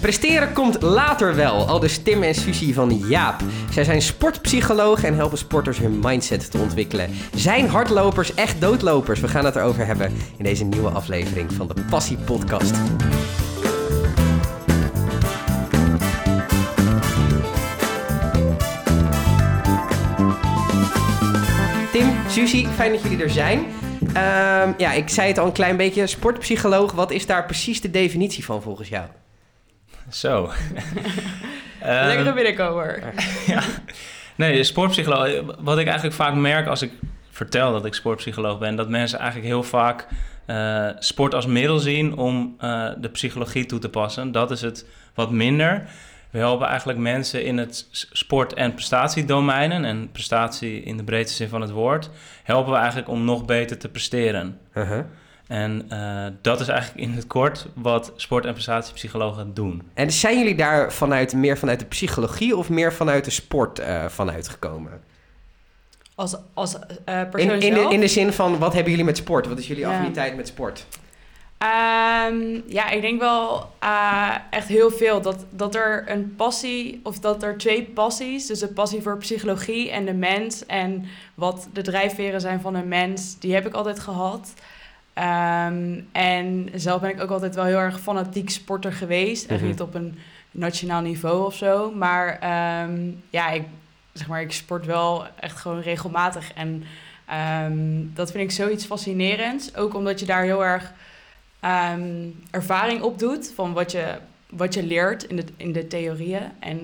Presteren komt later wel, al de Tim en Susie van Jaap. Zij zijn sportpsycholoog en helpen sporters hun mindset te ontwikkelen. Zijn hardlopers echt doodlopers? We gaan het erover hebben in deze nieuwe aflevering van de Passie Podcast. Tim, Susie, fijn dat jullie er zijn. Ehm, ja, ik zei het al een klein beetje. Sportpsycholoog, wat is daar precies de definitie van volgens jou? Zo. Lekkere Ehm, binnenkomer. ja. Nee, sportpsycholoog. Wat ik eigenlijk vaak merk als ik vertel dat ik sportpsycholoog ben, dat mensen eigenlijk heel vaak eh, sport als middel zien om eh, de psychologie toe te passen. Dat is het wat minder. We helpen eigenlijk mensen in het sport- en prestatiedomeinen, en prestatie in de breedste zin van het woord, helpen we eigenlijk om nog beter te presteren. Uh-huh. En eh, dat is eigenlijk in het kort wat sport- en prestatiepsychologen doen. En zijn jullie daar vanuit, meer vanuit de psychologie of meer vanuit de sport eh vanuit gekomen? Als, als eh persoon In, in, de, in de zin van, wat hebben jullie met sport? Wat is jullie Ja. affiniteit met sport? Ehm, ja, ik denk wel eh, echt heel veel. Dat, dat er een passie, of dat er twee passies, dus de passie voor psychologie en de mens en wat de drijfveren zijn van een mens, die heb ik altijd gehad. Ehm, en zelf ben ik ook altijd wel heel erg fanatiek sporter geweest. Echt Mhm. niet op een nationaal niveau of zo. Maar ehm, ja, ik, zeg maar, ik sport wel echt gewoon regelmatig. En ehm, dat vind ik zoiets fascinerends. Ook omdat je daar heel erg ervaring op doet van wat je, wat je leert in de, in de theorieën. En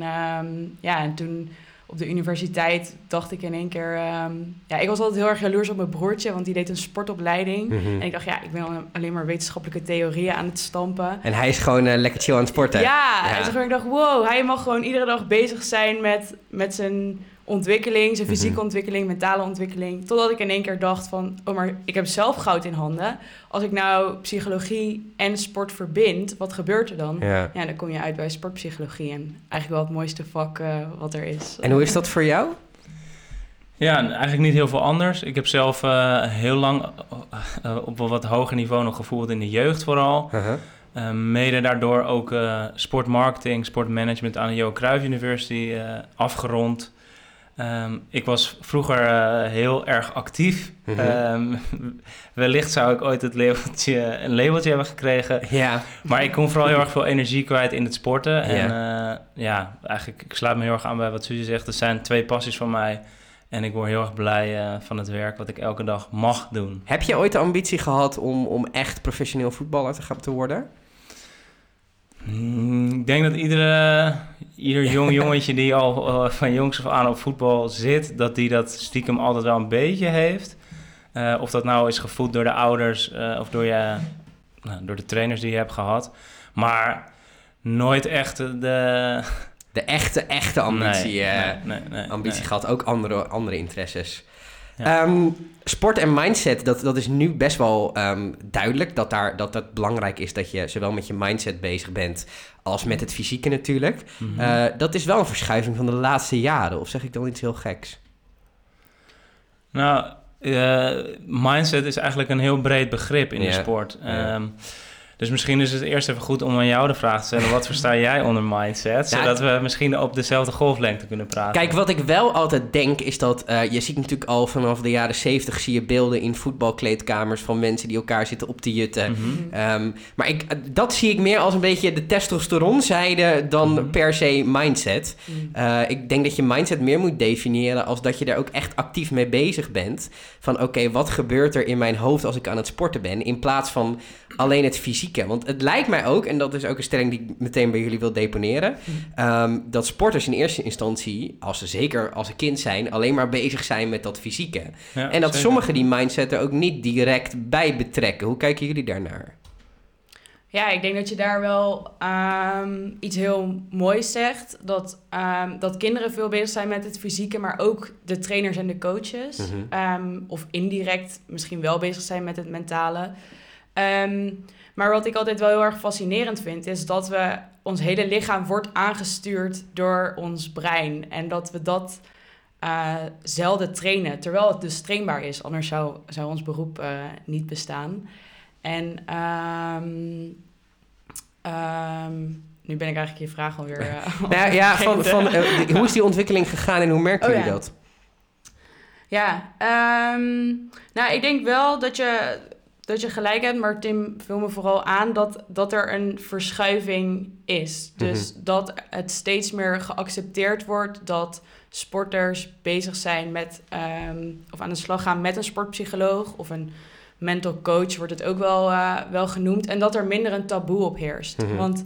ja, en toen op de universiteit dacht ik in één keer... ehm, ja, ik was altijd heel erg jaloers op mijn broertje, want die deed een sportopleiding. Mhm. En ik dacht, ja, ik ben al- alleen maar wetenschappelijke theorieën aan het stampen. En hij is gewoon eh, lekker chill aan het sporten. Ja, Ja. en toen ik dacht, wow, hij mag gewoon iedere dag bezig zijn met, met zijn ontwikkeling, zijn fysieke Mhm. ontwikkeling, mentale ontwikkeling. Totdat ik in één keer dacht van, oh, maar ik heb zelf goud in handen. Als ik nou psychologie en sport verbind, wat gebeurt er dan? Ja. Ja, dan kom je uit bij sportpsychologie en eigenlijk wel het mooiste vak eh, wat er is. En hoe is dat voor jou? Ja, en eigenlijk niet heel veel anders. Ik heb zelf eh, heel lang eh, op een wat hoger niveau nog gevoeld in de jeugd vooral. Uh-huh. Eh, mede daardoor ook eh, sportmarketing, sportmanagement aan de Johan Cruijff University eh, afgerond. Ehm, ik was vroeger eh, heel erg actief. Mhm. Ehm, wellicht zou ik ooit het labeltje, een labeltje hebben gekregen. Ja. Maar ik kon vooral heel erg veel energie kwijt in het sporten. En ja, ja eigenlijk, ik sluit me heel erg aan bij wat Suzie zegt. Er zijn twee passies van mij. En ik word heel erg blij eh, van het werk wat ik elke dag mag doen. Heb je ooit de ambitie gehad om, om echt professioneel voetballer te gaan te worden? Hmm, ik denk dat iedere, ieder jong jongetje die al eh, van jongs af aan op voetbal zit, dat die dat stiekem altijd wel een beetje heeft. Eh, of dat nou is gevoed door de ouders eh, of door, je, nou, door de trainers die je hebt gehad. Maar nooit echt de... De echte, echte ambitie, Nee, nee, nee, ambitie gehad. Ook andere, andere interesses. Ja. Ehm, sport en mindset, dat, dat is nu best wel ehm, duidelijk. Dat, daar, dat het belangrijk is dat je zowel met je mindset bezig bent als met het fysieke natuurlijk. Mhm. Eh, dat is wel een verschuiving van de laatste jaren. Of zeg ik dan iets heel geks? Nou, eh, mindset is eigenlijk een heel breed begrip in de sport. Ehm, dus misschien is het eerst even goed om aan jou de vraag te stellen: wat versta jij onder mindset? Zodat we misschien op dezelfde golflengte kunnen praten. Kijk, wat ik wel altijd denk is dat... eh, je ziet natuurlijk al vanaf de jaren zeventig... zie je beelden in voetbalkleedkamers... van mensen die elkaar zitten op te jutten. Mhm. Ehm, maar ik, eh, dat zie ik meer als een beetje de testosteronzijde... dan Mhm. per se mindset. Mm. Eh, ik denk dat je mindset meer moet definiëren... als dat je er ook echt actief mee bezig bent. Van oké, wat gebeurt er in mijn hoofd als ik aan het sporten ben... in plaats van alleen het fysieke. Want het lijkt mij ook, en dat is ook een stelling die ik meteen bij jullie wil deponeren... ehm, dat sporters in eerste instantie, als ze zeker als ze kind zijn... alleen maar bezig zijn met dat fysieke. Ja, en dat zeker. sommigen die mindset er ook niet direct bij betrekken. Hoe kijken jullie daarnaar? Ja, ik denk dat je daar wel ehm, iets heel moois zegt. Dat, ehm, dat kinderen veel bezig zijn met het fysieke, maar ook de trainers en de coaches. Mhm. Ehm, of indirect misschien wel bezig zijn met het mentale. Ehm, maar wat ik altijd wel heel erg fascinerend vind, is dat we ons hele lichaam wordt aangestuurd door ons brein. En dat we dat eh, zelden trainen, terwijl het dus trainbaar is. Anders zou, zou ons beroep eh, niet bestaan. En ehm, ehm, nu ben ik eigenlijk je vraag alweer... Uh, nou, ja, van, van, hoe is die ontwikkeling gegaan en hoe merken oh, jullie ja. dat? Ja, um, nou, ik denk wel dat je, dat je gelijk hebt, maar Tim vul me vooral aan dat, dat er een verschuiving is. Dus Mhm. dat het steeds meer geaccepteerd wordt dat sporters bezig zijn met, um, of aan de slag gaan met een sportpsycholoog of een mental coach, wordt het ook wel, uh, wel genoemd. En dat er minder een taboe op heerst. Mhm. Want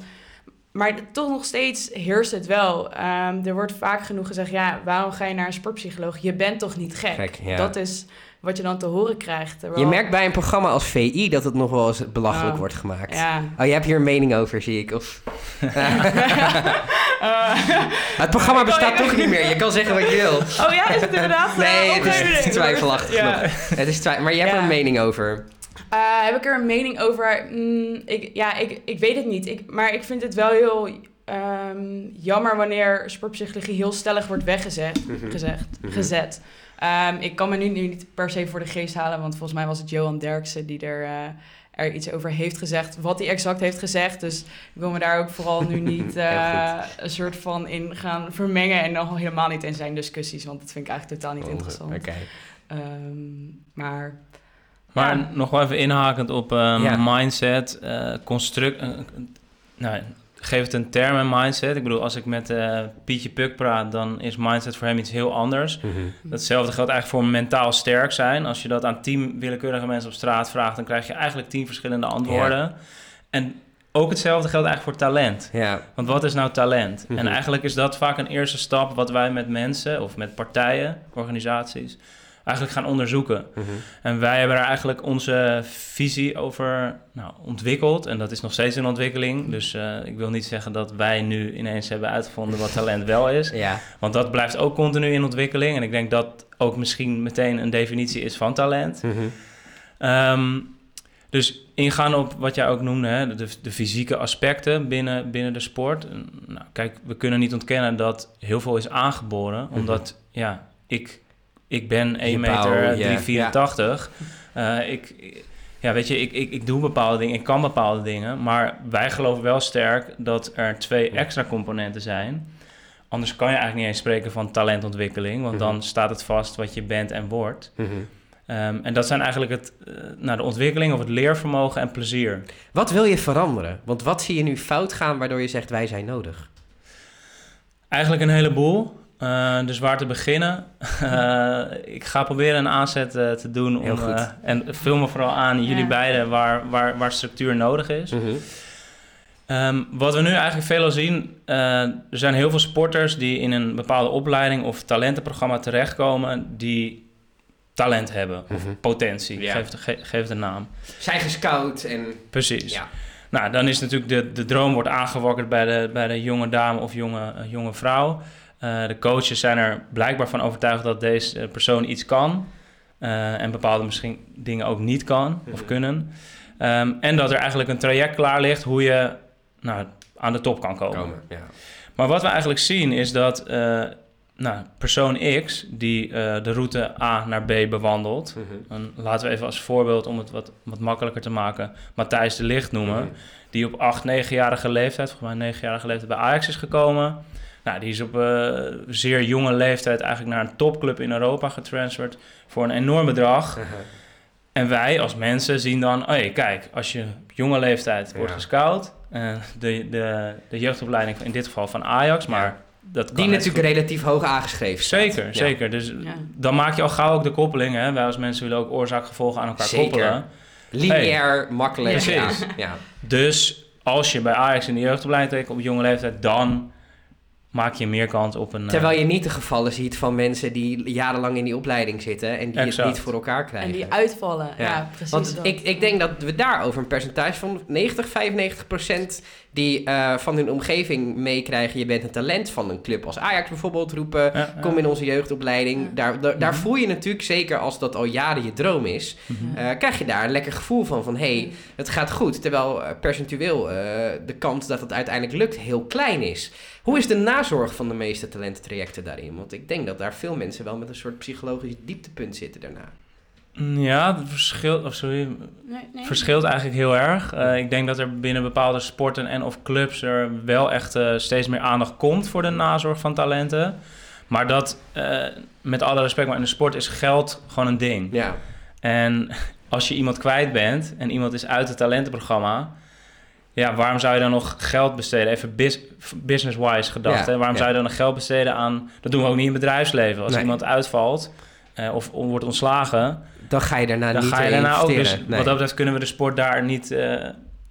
maar toch nog steeds heerst het wel. Um, er wordt vaak genoeg gezegd, ja, waarom ga je naar een sportpsycholoog? Je bent toch niet gek? Gek, ja. Dat is wat je dan te horen krijgt. Terwijl, Je merkt bij een programma als VI dat het nog wel eens belachelijk Oh, wordt gemaakt. Ja. Oh, je hebt hier een mening over, zie ik. Of... Uh, het programma bestaat toch niet meer. Je kan zeggen wat je wil. oh ja, is het inderdaad? Nee, uh, het is opgeven? twijfelachtig Ja. nog. Het is twi- maar je hebt Ja. er een mening over. Uh, heb ik er een mening over? Mm, ik, ja, ik, ik weet het niet. Ik, maar ik vind het wel heel ehm, jammer wanneer sportpsychologie heel stellig wordt weggezet. Mhm. gezegd, Mhm. gezet. Ehm, ik kan me nu, nu niet per se voor de geest halen, want volgens mij was het Johan Derksen die er, eh, er iets over heeft gezegd. Wat hij exact heeft gezegd. Dus ik wil me daar ook vooral nu niet eh, een soort van in gaan vermengen. En nog helemaal niet in zijn discussies, want dat vind ik eigenlijk totaal niet Oh, interessant. Oké. Ehm, maar Maar Ja. nog wel even inhakend op eh, Ja. mindset, eh construct. nou, geef het een term en mindset. Ik bedoel, als ik met eh, Pietje Puk praat, dan is mindset voor hem iets heel anders. Mhm. Datzelfde geldt eigenlijk voor mentaal sterk zijn. Als je dat aan tien willekeurige mensen op straat vraagt, dan krijg je eigenlijk tien verschillende antwoorden. En ook hetzelfde geldt eigenlijk voor talent. Ja. Want wat is nou talent? Mhm. En eigenlijk is dat vaak een eerste stap wat wij met mensen of met partijen, organisaties, eigenlijk gaan onderzoeken. Mhm. En wij hebben er eigenlijk onze visie over nou, ontwikkeld. En dat is nog steeds in ontwikkeling. Dus eh, ik wil niet zeggen dat wij nu ineens hebben uitgevonden wat talent wel is. Ja. Want dat blijft ook continu in ontwikkeling. En ik denk dat ook misschien meteen een definitie is van talent. Mhm. Ehm, dus ingaan op wat jij ook noemde, hè, de, de fysieke aspecten binnen, binnen de sport. Nou, kijk, we kunnen niet ontkennen dat heel veel is aangeboren. Mhm. Omdat, ja, ik, ik ben 1,84 Je bouw, meter ja. 384. Eh, ik, ja, weet je, ik, ik, ik doe bepaalde dingen, ik kan bepaalde dingen. Maar wij geloven wel sterk dat er twee extra componenten zijn. Anders kan je eigenlijk niet eens spreken van talentontwikkeling. Want Mhm. dan staat het vast wat je bent en wordt. Mhm. Ehm, en dat zijn eigenlijk het, nou, de ontwikkeling of het leervermogen en plezier. Wat wil je veranderen? Want wat zie je nu fout gaan waardoor je zegt wij zijn nodig? Eigenlijk een heleboel. Eh, dus waar te beginnen? Eh, ik ga proberen een aanzet eh, te doen. Heel Om, goed. eh, en vul me vooral aan, jullie Ja. beiden, waar, waar, waar structuur nodig is. Mhm. Ehm, wat we nu eigenlijk veelal zien, eh, er zijn heel veel sporters die in een bepaalde opleiding of talentenprogramma terechtkomen die talent hebben of Mhm. potentie. Ja. Geef, ge- geef het een naam. Zijn gescout en... Precies. Ja. Nou, dan is natuurlijk de, de droom wordt aangewakkerd bij de, bij de jonge dame of jonge, jonge vrouw. Eh, de coaches zijn er blijkbaar van overtuigd dat deze eh, persoon iets kan. eh, en bepaalde misschien dingen ook niet kan of Mhm. kunnen. Ehm, en dat er eigenlijk een traject klaar ligt hoe je nou, aan de top kan komen. Komen, ja. Maar wat we eigenlijk zien is dat nou, persoon X die de route A naar B bewandelt. Mhm. En laten we even als voorbeeld, om het wat, wat makkelijker te maken, Matthijs de Licht noemen. Mhm. Die op 8, 9-jarige leeftijd, volgens mij 9-jarige leeftijd, bij Ajax is gekomen. Nou, die is op eh, zeer jonge leeftijd eigenlijk naar een topclub in Europa getransferd voor een enorm bedrag. En wij als mensen zien dan, oh hey, kijk, als je op jonge leeftijd wordt Ja. gescout, eh, de, de, de jeugdopleiding in dit geval van Ajax, maar dat kan Die natuurlijk goed- relatief hoog aangeschreven staat. Zeker, Ja. zeker. Dus Ja. dan maak je al gauw ook de koppeling. Hè? Wij als mensen willen ook oorzaak-gevolgen aan elkaar Zeker. koppelen. Lineair, makkelijk. Precies. Ja. ja. Dus als je bij Ajax in de jeugdopleiding op jonge leeftijd, dan maak je meer kans op een... eh, Terwijl je niet de gevallen ziet van mensen die jarenlang in die opleiding zitten en die Exact. het niet voor elkaar krijgen. En die uitvallen. Ja, Ja. precies. Want dat. ik, ik denk dat we daar over een percentage van 90, 95 procent die eh, van hun omgeving meekrijgen. Je bent een talent van een club als Ajax bijvoorbeeld roepen. Ja, ja. Kom in onze jeugdopleiding. Ja. Daar, daar, daar Mhm. voel je natuurlijk, zeker als dat al jaren je droom is, Mhm. eh, krijg je daar een lekker gevoel van. Van hé, hey, het gaat goed. Terwijl eh, percentueel eh, de kans dat het uiteindelijk lukt heel klein is. Hoe is de nazorg van de meeste talententrajecten daarin? Want ik denk dat daar veel mensen wel met een soort psychologisch dieptepunt zitten daarna. Mm, Ja, het verschilt, oh, sorry, Nee, nee. verschilt eigenlijk heel erg. Eh, ik denk dat er binnen bepaalde sporten en of clubs er wel echt eh, steeds meer aandacht komt voor de nazorg van talenten. Maar dat, eh, met alle respect, maar in de sport is geld gewoon een ding. Ja. En als je iemand kwijt bent en iemand is uit het talentenprogramma, ja, waarom zou je dan nog geld besteden? Even bus- business-wise gedacht. Ja, hè? Waarom ja. zou je dan nog geld besteden aan... Dat doen we ook niet in het bedrijfsleven. Als Nee. iemand uitvalt eh, of wordt ontslagen, Dan ga je daarna dan niet ga je eh, daarna ook... Dus. Nee. wat dat betreft kunnen we de sport daar niet eh,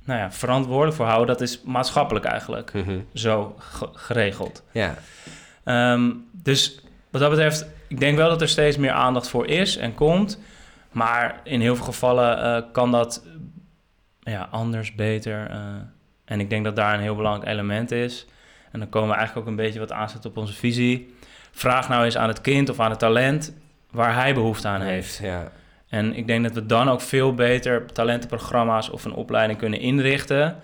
nou ja, verantwoordelijk voor houden. Dat is maatschappelijk eigenlijk Mhm. zo ge- geregeld. Ja. Ehm, dus wat dat betreft, ik denk wel dat er steeds meer aandacht voor is en komt. Maar in heel veel gevallen kan dat ja, anders, beter. eh. en ik denk dat daar een heel belangrijk element is. En dan komen we eigenlijk ook een beetje wat aanzetten op onze visie. Vraag nou eens aan het kind of aan het talent waar hij behoefte aan heeft. Ja. En ik denk dat we dan ook veel beter talentenprogramma's of een opleiding kunnen inrichten.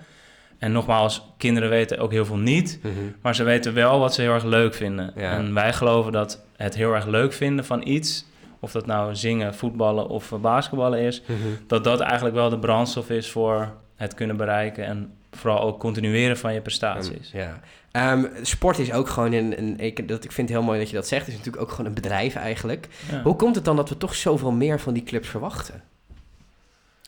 En nogmaals, kinderen weten ook heel veel niet. Mhm. Maar ze weten wel wat ze heel erg leuk vinden. Ja. En wij geloven dat het heel erg leuk vinden van iets, of dat nou zingen, voetballen of basketballen is, Mhm. dat dat eigenlijk wel de brandstof is voor het kunnen bereiken en vooral ook continueren van je prestaties. Ja. Ehm, sport is ook gewoon een, een ik, dat, ik vind het heel mooi dat je dat zegt. Het is natuurlijk ook gewoon een bedrijf eigenlijk. Ja. Hoe komt het dan dat we toch zoveel meer van die clubs verwachten?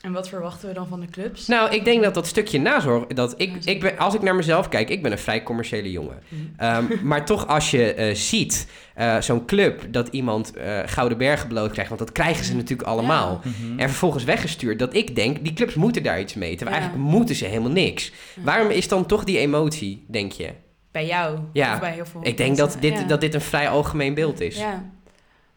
En wat verwachten we dan van de clubs? Nou, ik denk dat dat stukje nazorg, dat ik, Ja, ik ben, als ik naar mezelf kijk, ik ben een vrij commerciële jongen. Mhm. Ehm, maar toch als je eh, ziet, eh, zo'n club, dat iemand eh, Gouden Bergen beloofd krijgt, want dat krijgen ze natuurlijk allemaal. Mhm. En vervolgens weggestuurd, dat ik denk, die clubs moeten daar iets mee. Terwijl Ja. eigenlijk moeten ze helemaal niks. Ja. Waarom is dan toch die emotie, denk je? Bij jou? Ja, Of bij heel veel Ik denk dat dit, Ja. dat dit een vrij algemeen beeld is. Ja.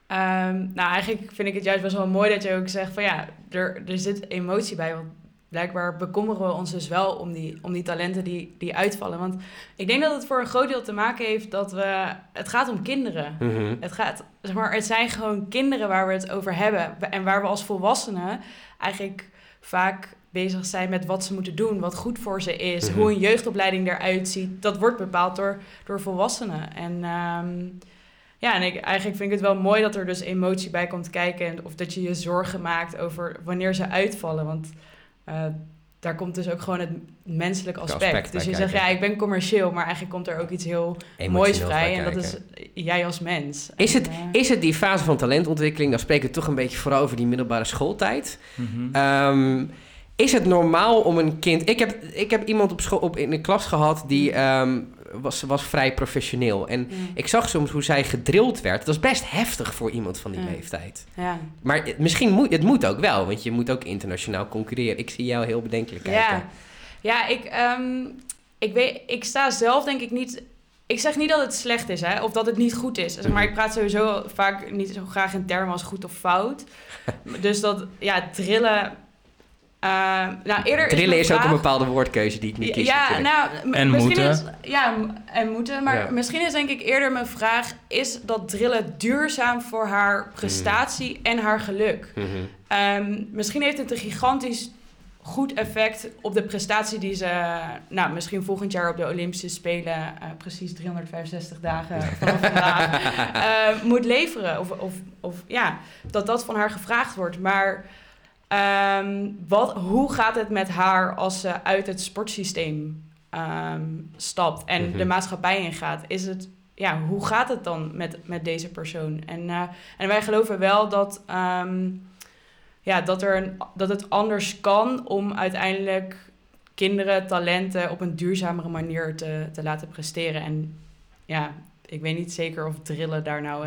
Ehm, nou, eigenlijk vind ik het juist best wel mooi dat je ook zegt van ja, er, er zit emotie bij. Want blijkbaar bekommeren we ons dus wel om die, om die talenten die, die uitvallen. Want ik denk dat het voor een groot deel te maken heeft dat we... Het gaat om kinderen. Mhm. Het, gaat, zeg maar, het zijn gewoon kinderen waar we het over hebben. En waar we als volwassenen eigenlijk vaak bezig zijn met wat ze moeten doen, wat goed voor ze is, Mhm. hoe een jeugdopleiding eruit ziet. Dat wordt bepaald door, door volwassenen. En ehm, ja, en ik, eigenlijk vind ik het wel mooi dat er dus emotie bij komt kijken. En, of dat je je zorgen maakt over wanneer ze uitvallen. Want eh, daar komt dus ook gewoon het menselijk aspect. aspect dus je zegt, kijken. ja, ik ben commercieel, maar eigenlijk komt er ook iets heel Emotioneel moois vrij. En dat is jij als mens. Is En, het, eh, is het die fase van talentontwikkeling, dan spreken we toch een beetje vooral over die middelbare schooltijd. Mhm. Ehm, is het normaal om een kind... Ik heb, ik heb iemand op school op, in de klas gehad die ehm, was, was vrij professioneel. En ja. ik zag soms hoe zij gedrild werd. Dat is best heftig voor iemand van die Ja. leeftijd. ja. Maar het- misschien moet het moet ook wel, want je moet ook internationaal concurreren. Ik zie jou heel bedenkelijk kijken. Ja, ja ik, ehm, ik, weet, ik sta zelf denk ik niet... Ik zeg niet dat het slecht is, hè, of dat het niet goed is. Zeg maar, ik praat sowieso vaak niet zo graag in termen als goed of fout. dus dat, ja, drillen... eh, nou, eerder is ook een bepaalde woordkeuze die ik niet kies. Ja, natuurlijk. nou, En misschien moeten. Is, ja, en moeten. Maar Ja. misschien is denk ik eerder mijn vraag... is dat drillen duurzaam voor haar prestatie en haar geluk? Mhm. Ehm, misschien heeft het een gigantisch goed effect op de prestatie die ze, nou, misschien volgend jaar op de Olympische Spelen, eh, precies 365 dagen vanaf vandaag, eh, moet leveren. Of, of, of ja, dat dat van haar gevraagd wordt. Maar ehm, wat, hoe gaat het met haar als ze uit het sportsysteem ehm, stapt en Mhm. de maatschappij ingaat? Is het, ja, hoe gaat het dan met, met deze persoon? En, eh, en wij geloven wel dat, ehm, ja, dat, er een, dat het anders kan om uiteindelijk kinderen, talenten op een duurzamere manier te, te laten presteren. En ja, ik weet niet zeker of drillen daar nou...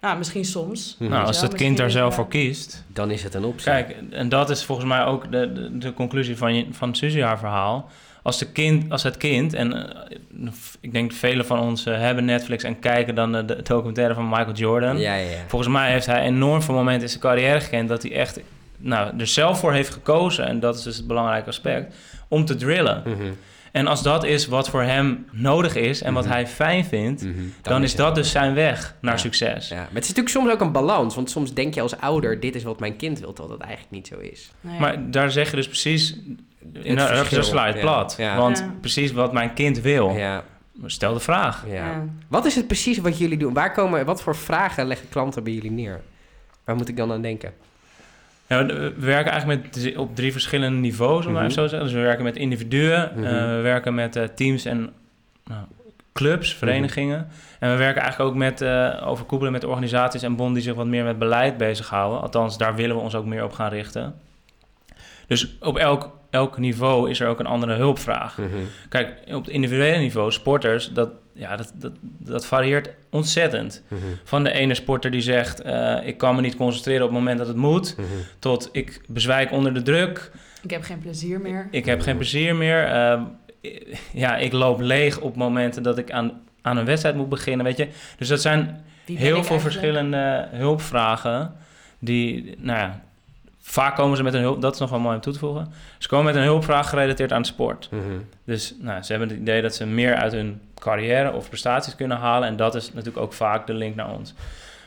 nou, misschien soms. Mhm. Nou, als dat kind daar zelf voor kiest. Dan is het een optie. Kijk, en dat is volgens mij ook de, de, de conclusie van, van Suzy haar verhaal. Als, de kind, als het kind, en eh, ik denk velen van ons eh, hebben Netflix en kijken dan de, de documentaire van Michael Jordan. Ja, ja, ja. Volgens mij heeft hij enorm veel momenten in zijn carrière gekend dat hij echt nou, er zelf voor heeft gekozen. En dat is dus het belangrijke aspect, om te drillen. Mhm. En als dat is wat voor hem nodig is en wat Mhm. hij fijn vindt, Mhm. dan, is dat dus zijn weg naar Ja. succes. Ja, maar het is natuurlijk soms ook een balans. Want soms denk je als ouder, dit is wat mijn kind wil, terwijl dat eigenlijk niet zo is. Nee. Maar daar zeg je dus precies, Het zo sla je het ja. plat. Ja. Want Ja. precies wat mijn kind wil. Ja, Stel de vraag. ja. Ja. Wat is het precies wat jullie doen? Waar komen, wat voor vragen leggen klanten bij jullie neer? Waar moet ik dan aan denken? Ja, we werken eigenlijk met, op drie verschillende niveaus, om maar Mhm. even zo te zeggen. Dus we werken met individuen, Mhm. eh, we werken met eh, teams en nou, clubs, verenigingen. En we werken eigenlijk ook met, eh, overkoepelen met organisaties en bonden die zich wat meer met beleid bezighouden. Althans, daar willen we ons ook meer op gaan richten. Dus op elk, elk niveau is er ook een andere hulpvraag. Mhm. Kijk, op het individuele niveau, sporters, dat, ja, dat, dat, dat varieert ontzettend. Mhm. Van de ene sporter die zegt, eh, ik kan me niet concentreren op het moment dat het moet, Mhm. tot ik bezwijk onder de druk, Ik heb geen plezier meer. ik heb geen plezier meer, eh, ja, ik loop leeg op momenten dat ik aan, aan een wedstrijd moet beginnen, weet je. Dus dat zijn heel veel eigenlijk? verschillende hulpvragen die, nou ja, vaak komen ze met een hulp, dat is nog wel mooi om toe te voegen, ze komen met een hulpvraag gerelateerd aan sport. Mhm. Dus nou, ze hebben het idee dat ze meer uit hun carrière of prestaties kunnen halen. En dat is natuurlijk ook vaak de link naar ons.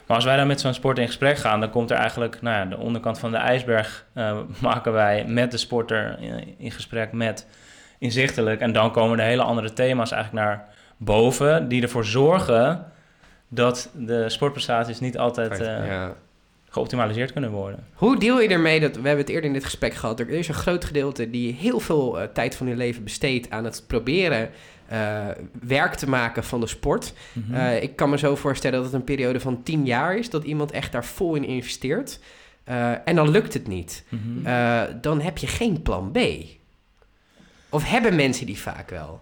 Maar als wij dan met zo'n sport in gesprek gaan, dan komt er eigenlijk nou ja, de onderkant van de ijsberg eh, maken wij met de sporter in, in gesprek met inzichtelijk. En dan komen er hele andere thema's eigenlijk naar boven, die ervoor zorgen dat de sportprestaties niet altijd eh, Ja. Geoptimaliseerd kunnen worden. Hoe deal je ermee dat, we hebben het eerder in dit gesprek gehad, er is een groot gedeelte die heel veel eh, tijd van hun leven besteedt aan het proberen eh, werk te maken van de sport. Mhm. Eh, ik kan me zo voorstellen dat het een periode van 10 jaar is, dat iemand echt daar vol in investeert. En dan lukt het niet. Mhm. Dan heb je geen plan B. Of hebben mensen die vaak wel?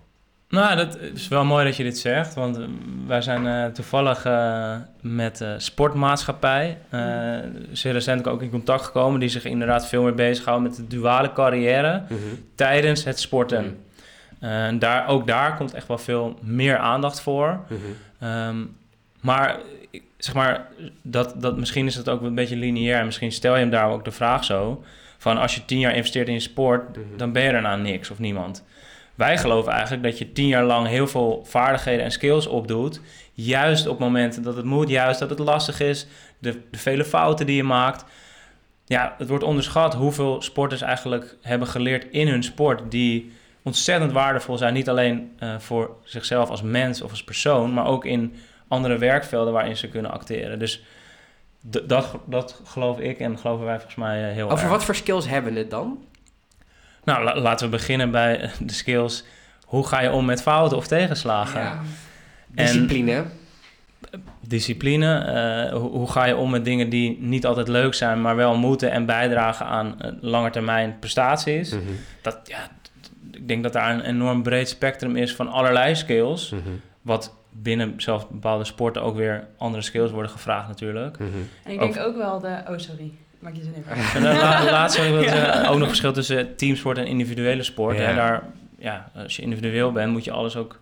Nou, dat is wel mooi dat je dit zegt, want eh, wij zijn eh, toevallig eh, met eh sportmaatschappij eh, zeer recent ook in contact gekomen, die zich inderdaad veel meer bezighouden met de duale carrière tijdens het sporten. En daar, ook daar komt echt wel veel meer aandacht voor. Ehm, maar zeg maar, dat, dat, misschien is het ook een beetje lineair. En misschien stel je hem daar ook de vraag zo. Van als je tien jaar investeert in sport, dan ben je daarna niks of niemand. Wij geloven eigenlijk dat je tien jaar lang heel veel vaardigheden en skills opdoet. Juist op momenten dat het moet, juist dat het lastig is. De, de vele fouten die je maakt. Ja, het wordt onderschat hoeveel sporters eigenlijk hebben geleerd in hun sport. Die ontzettend waardevol zijn. Niet alleen eh, voor zichzelf als mens of als persoon, maar ook in andere werkvelden waarin ze kunnen acteren. Dus dat, dat geloof ik en geloven wij volgens mij eh, heel Over erg. wat voor skills hebben we het dan? Nou, la- laten we beginnen bij de skills. Hoe ga je om met fouten of tegenslagen? Ja. En- Discipline. Discipline. eh, hoe, hoe ga je om met dingen die niet altijd leuk zijn, maar wel moeten en bijdragen aan uh, langetermijn prestaties? Mhm. Dat, ja, ik denk dat daar een enorm breed spectrum is van allerlei skills. Mhm. Wat binnen zelfs bepaalde sporten ook weer andere skills worden gevraagd natuurlijk. Mhm. En ik denk ook wel de... Oh, sorry. Maak je zin even. af. En dan la, laatst wil ik zeggen, ook nog verschil tussen teamsport en individuele sport. Ja. Hè? Daar, ja, als je individueel bent, moet je alles ook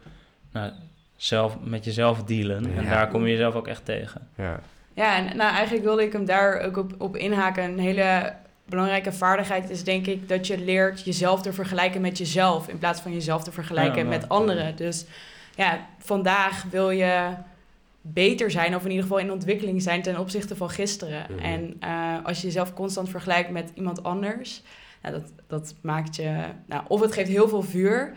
nou, zelf, met jezelf dealen. En daar kom je jezelf ook echt tegen. Ja. Ja, en nou, eigenlijk wilde ik hem daar ook op, op inhaken. Een hele belangrijke vaardigheid is denk ik dat je leert jezelf te vergelijken met jezelf. In plaats van jezelf te vergelijken Ja, met anderen. Dus ja, vandaag wil je beter zijn, of in ieder geval in ontwikkeling zijn ten opzichte van gisteren. Mhm. En eh, als je jezelf constant vergelijkt met iemand anders, nou, dat, dat maakt je, nou, of het geeft heel veel vuur,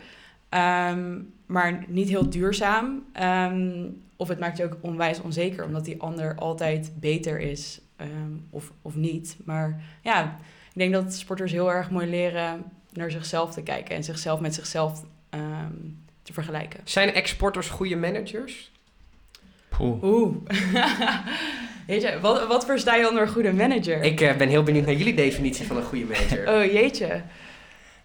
ehm, maar niet heel duurzaam. Ehm, of het maakt je ook onwijs onzeker, omdat die ander altijd beter is ehm, of, of niet. Maar ja, ik denk dat sporters heel erg mooi leren naar zichzelf te kijken en zichzelf met zichzelf te vergelijken. Zijn exporters goede managers? Oeh. Weet je, wat, wat versta je onder een goede manager? Ik eh, ben heel benieuwd naar jullie definitie van een goede manager. Oh jeetje.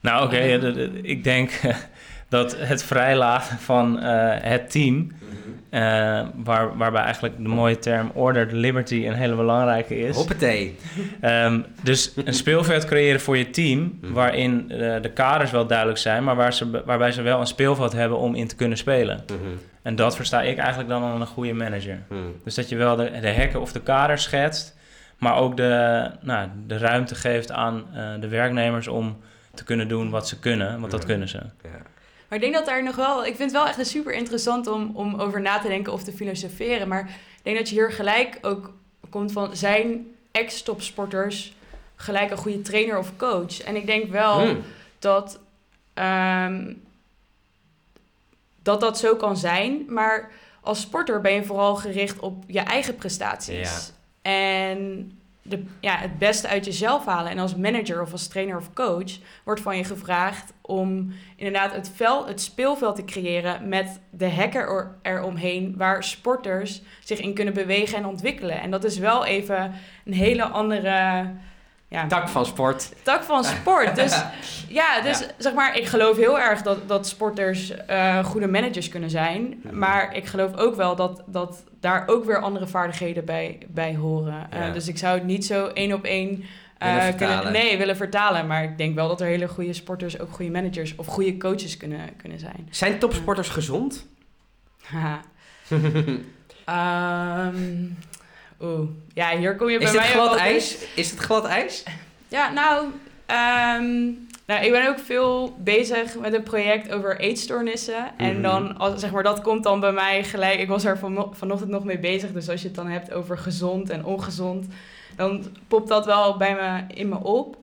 Nou, oké, ja, ik denk dat het vrijlaten van eh, het team, Mhm. eh, waar, waarbij eigenlijk de mooie term ordered liberty een hele belangrijke is. Hoppatee. Ehm, dus een speelveld creëren voor je team, Mhm. waarin eh, de kaders wel duidelijk zijn, maar waar ze, waarbij ze wel een speelveld hebben om in te kunnen spelen. Mhm. En dat versta ik eigenlijk dan als een goede manager. Mhm. Dus dat je wel de, de hekken of de kaders schetst, maar ook de, nou, de ruimte geeft aan eh, de werknemers om te kunnen doen wat ze kunnen, want dat Ja. kunnen ze. Ja. Maar ik denk dat daar nog wel... Ik vind het wel echt super interessant om, om over na te denken of te filosoferen. Maar ik denk dat je hier gelijk ook komt van... Zijn ex-topsporters gelijk een goede trainer of coach? En ik denk wel Hmm. dat, ehm, dat dat zo kan zijn. Maar als sporter ben je vooral gericht op je eigen prestaties. En de, ja, het beste uit jezelf halen. En als manager of als trainer of coach wordt van je gevraagd om inderdaad het, veld, het speelveld te creëren met de hacker eromheen, waar sporters zich in kunnen bewegen en ontwikkelen. En dat is wel even een hele andere. Ja, tak van sport. Tak van sport. Dus ja, dus zeg maar, ik geloof heel erg dat, dat sporters uh, goede managers kunnen zijn. Maar ik geloof ook wel dat, dat daar ook weer andere vaardigheden bij, bij horen. Uh, dus ik zou het niet zo één op één uh, kunnen, nee, willen vertalen. Maar ik denk wel dat er hele goede sporters ook goede managers of goede coaches kunnen, kunnen zijn. Zijn topsporters gezond? um, Oeh, ja, hier kom je bij is mij... Het glad ijs? Is het glad ijs? Ja, nou, um, nou, ik ben ook veel bezig met een project over eetstoornissen. En mhm. dan, als, zeg maar, dat komt dan bij mij gelijk... Ik was er van, vanochtend nog mee bezig. Dus als je het dan hebt over gezond en ongezond... dan popt dat wel bij me in me op.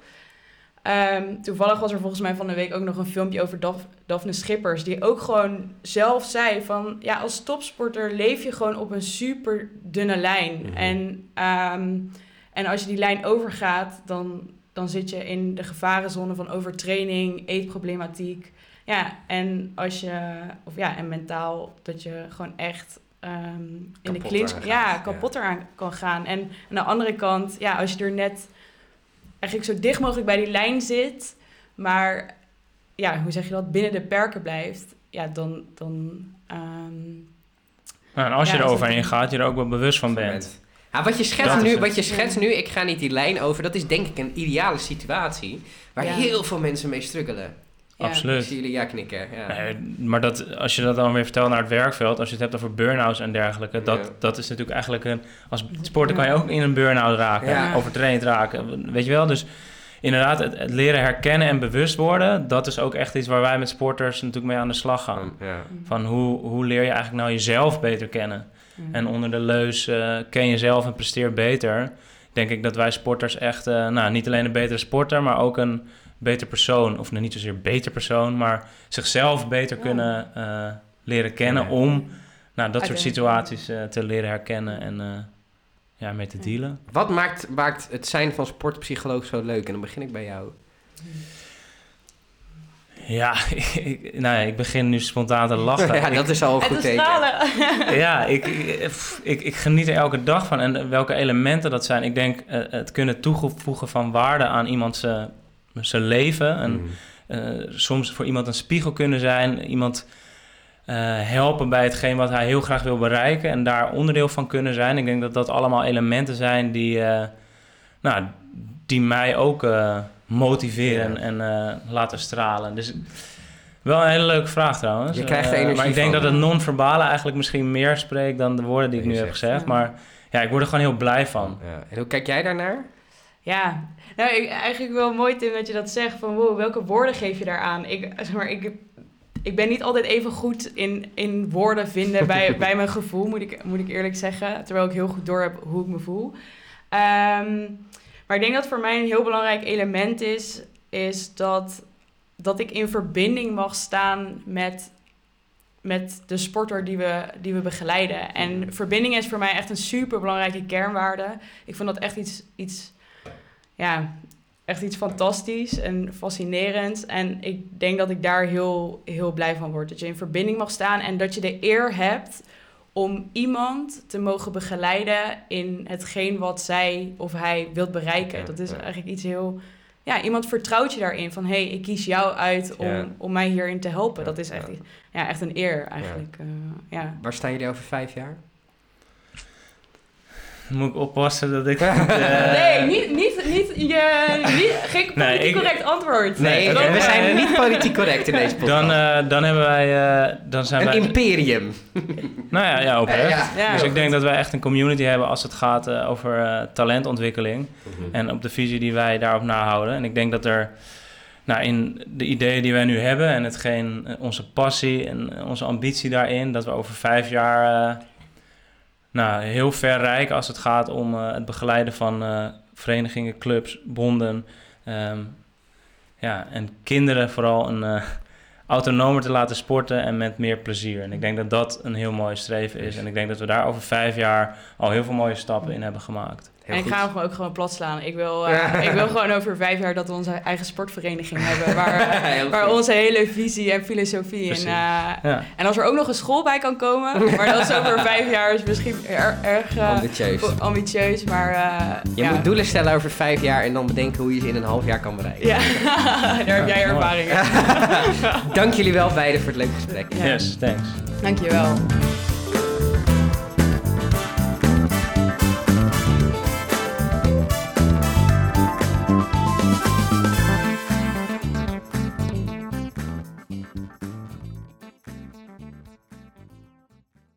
Um, toevallig was er volgens mij van de week ook nog een filmpje over Daf, Daphne Schippers. Die ook gewoon zelf zei van... Ja, als topsporter leef je gewoon op een super dunne lijn. Mhm. en, um, en als je die lijn overgaat, dan, dan zit je in de gevarenzone van overtraining, eetproblematiek. Ja, en als je... Of ja, en mentaal dat je gewoon echt... Um, in de clinch ja, kapot eraan kan gaan. En aan de andere kant, ja, als je er net eigenlijk zo dicht mogelijk bij die lijn zit, maar ja, hoe zeg je dat, binnen de perken blijft, ja, dan. dan um, nou, en als je er overheen gaat, je er ook wel bewust van bent. Ja, wat je schetst, nu, wat je schetst nu, ik ga niet die lijn over, dat is denk ik een ideale situatie waar heel veel mensen mee struggelen. Absoluut. Ik zie jullie ja knikken. Ja. Nee, maar dat, als je dat dan weer vertelt naar het werkveld, als je het hebt over burn-outs en dergelijke, dat, dat is natuurlijk eigenlijk een. Als sporter kan je ook in een burn-out raken, ja. overtraind raken. Weet je wel? Dus inderdaad, het, leren herkennen en bewust worden, dat is ook echt iets waar wij met sporters natuurlijk mee aan de slag gaan. Ja. Van hoe, hoe leer je eigenlijk nou jezelf beter kennen? En onder de leus uh, ken jezelf en presteer beter. Denk ik dat wij sporters echt, uh, nou, niet alleen een betere sporter, maar ook een beter persoon, of niet zozeer beter persoon, maar zichzelf beter kunnen uh, leren kennen om nou, dat soort situaties uh, te leren herkennen en uh, ja, mee te dealen. Wat maakt, maakt het zijn van sportpsycholoog zo leuk? En dan begin ik bij jou. Ja, ik, nou ja, ik begin nu spontaan te lachen. ja, dat is al een goed teken. ja, ik, ik, ik, geniet er elke dag van. En welke elementen dat zijn. Ik denk het kunnen toevoegen van waarde aan iemands zijn leven. En mm. eh, soms voor iemand een spiegel kunnen zijn. Iemand uh, helpen bij hetgeen wat hij heel graag wil bereiken. En daar onderdeel van kunnen zijn. Ik denk dat dat allemaal elementen zijn die, uh, nou, die mij ook motiveren en laten stralen. Dus wel een hele leuke vraag trouwens. Je krijgt er energie Maar ik denk dat het non-verbale eigenlijk misschien meer spreekt dan de woorden die ik nu heb gezegd. Maar ja, ik word er gewoon heel blij van. Ja. En hoe kijk jij daarnaar? Ja, nou, ik, eigenlijk wel mooi Tim dat je dat zegt. Van wow, welke woorden geef je daaraan? Ik, zeg maar, ik, ik ben niet altijd even goed in, in woorden vinden bij, bij mijn gevoel, moet ik, moet ik eerlijk zeggen. Terwijl ik heel goed door heb hoe ik me voel. Um, maar ik denk dat voor mij een heel belangrijk element is, is dat, dat ik in verbinding mag staan met, met de sporter die we, die we begeleiden. En verbinding is voor mij echt een super belangrijke kernwaarde. Ik vond dat echt iets, iets ja, echt iets fantastisch en fascinerends. En ik denk dat ik daar heel, heel blij van word. Dat je in verbinding mag staan en dat je de eer hebt om iemand te mogen begeleiden in hetgeen wat zij of hij wilt bereiken. dat is eigenlijk iets heel... Ja, iemand vertrouwt je daarin van... hé, hey, ik kies jou uit om, om mij hierin te helpen. Dat is echt, ja. echt een eer eigenlijk. Uh, ja. Waar staan jullie over vijf jaar? Moet ik oppassen dat ik... Uh... Nee, niet, niet, niet, je, niet geen politiek nee, ik, correct antwoord. Nee, okay, we zijn niet politiek correct in deze podcast. Dan, uh, dan hebben wij... Uh, dan zijn een wij... imperium. nou ja, ja oprecht. Ja, dus ik denk dat wij echt een community hebben als het gaat over talentontwikkeling. Mm -hmm. En op de visie die wij daarop nahouden. En ik denk dat er... Nou, in de ideeën die wij nu hebben en hetgeen, onze passie en onze ambitie daarin, dat we over vijf jaar nou, heel verrijk als het gaat om uh, het begeleiden van uh, verenigingen, clubs, bonden. Um, ja, en kinderen vooral een uh, autonomer te laten sporten en met meer plezier. En ik denk dat dat een heel mooi streven is. En ik denk dat we daar over vijf jaar al heel veel mooie stappen in hebben gemaakt. En ik goed. ga hem gewoon ook gewoon plat slaan. Ik wil, eh, ik wil gewoon over vijf jaar dat we onze eigen sportvereniging hebben. Waar, waar onze hele visie en filosofie in. Eh, Ja. en als er ook nog een school bij kan komen. Maar dat is over vijf jaar is misschien er- erg eh, Ambitieus. ambitieus. Maar eh, Je ja. moet doelen stellen over vijf jaar en dan bedenken hoe je ze in een half jaar kan bereiken. Ja, daar heb jij ervaring in. Dank jullie wel beiden voor het leuke gesprek. Yes, thanks. Dankjewel.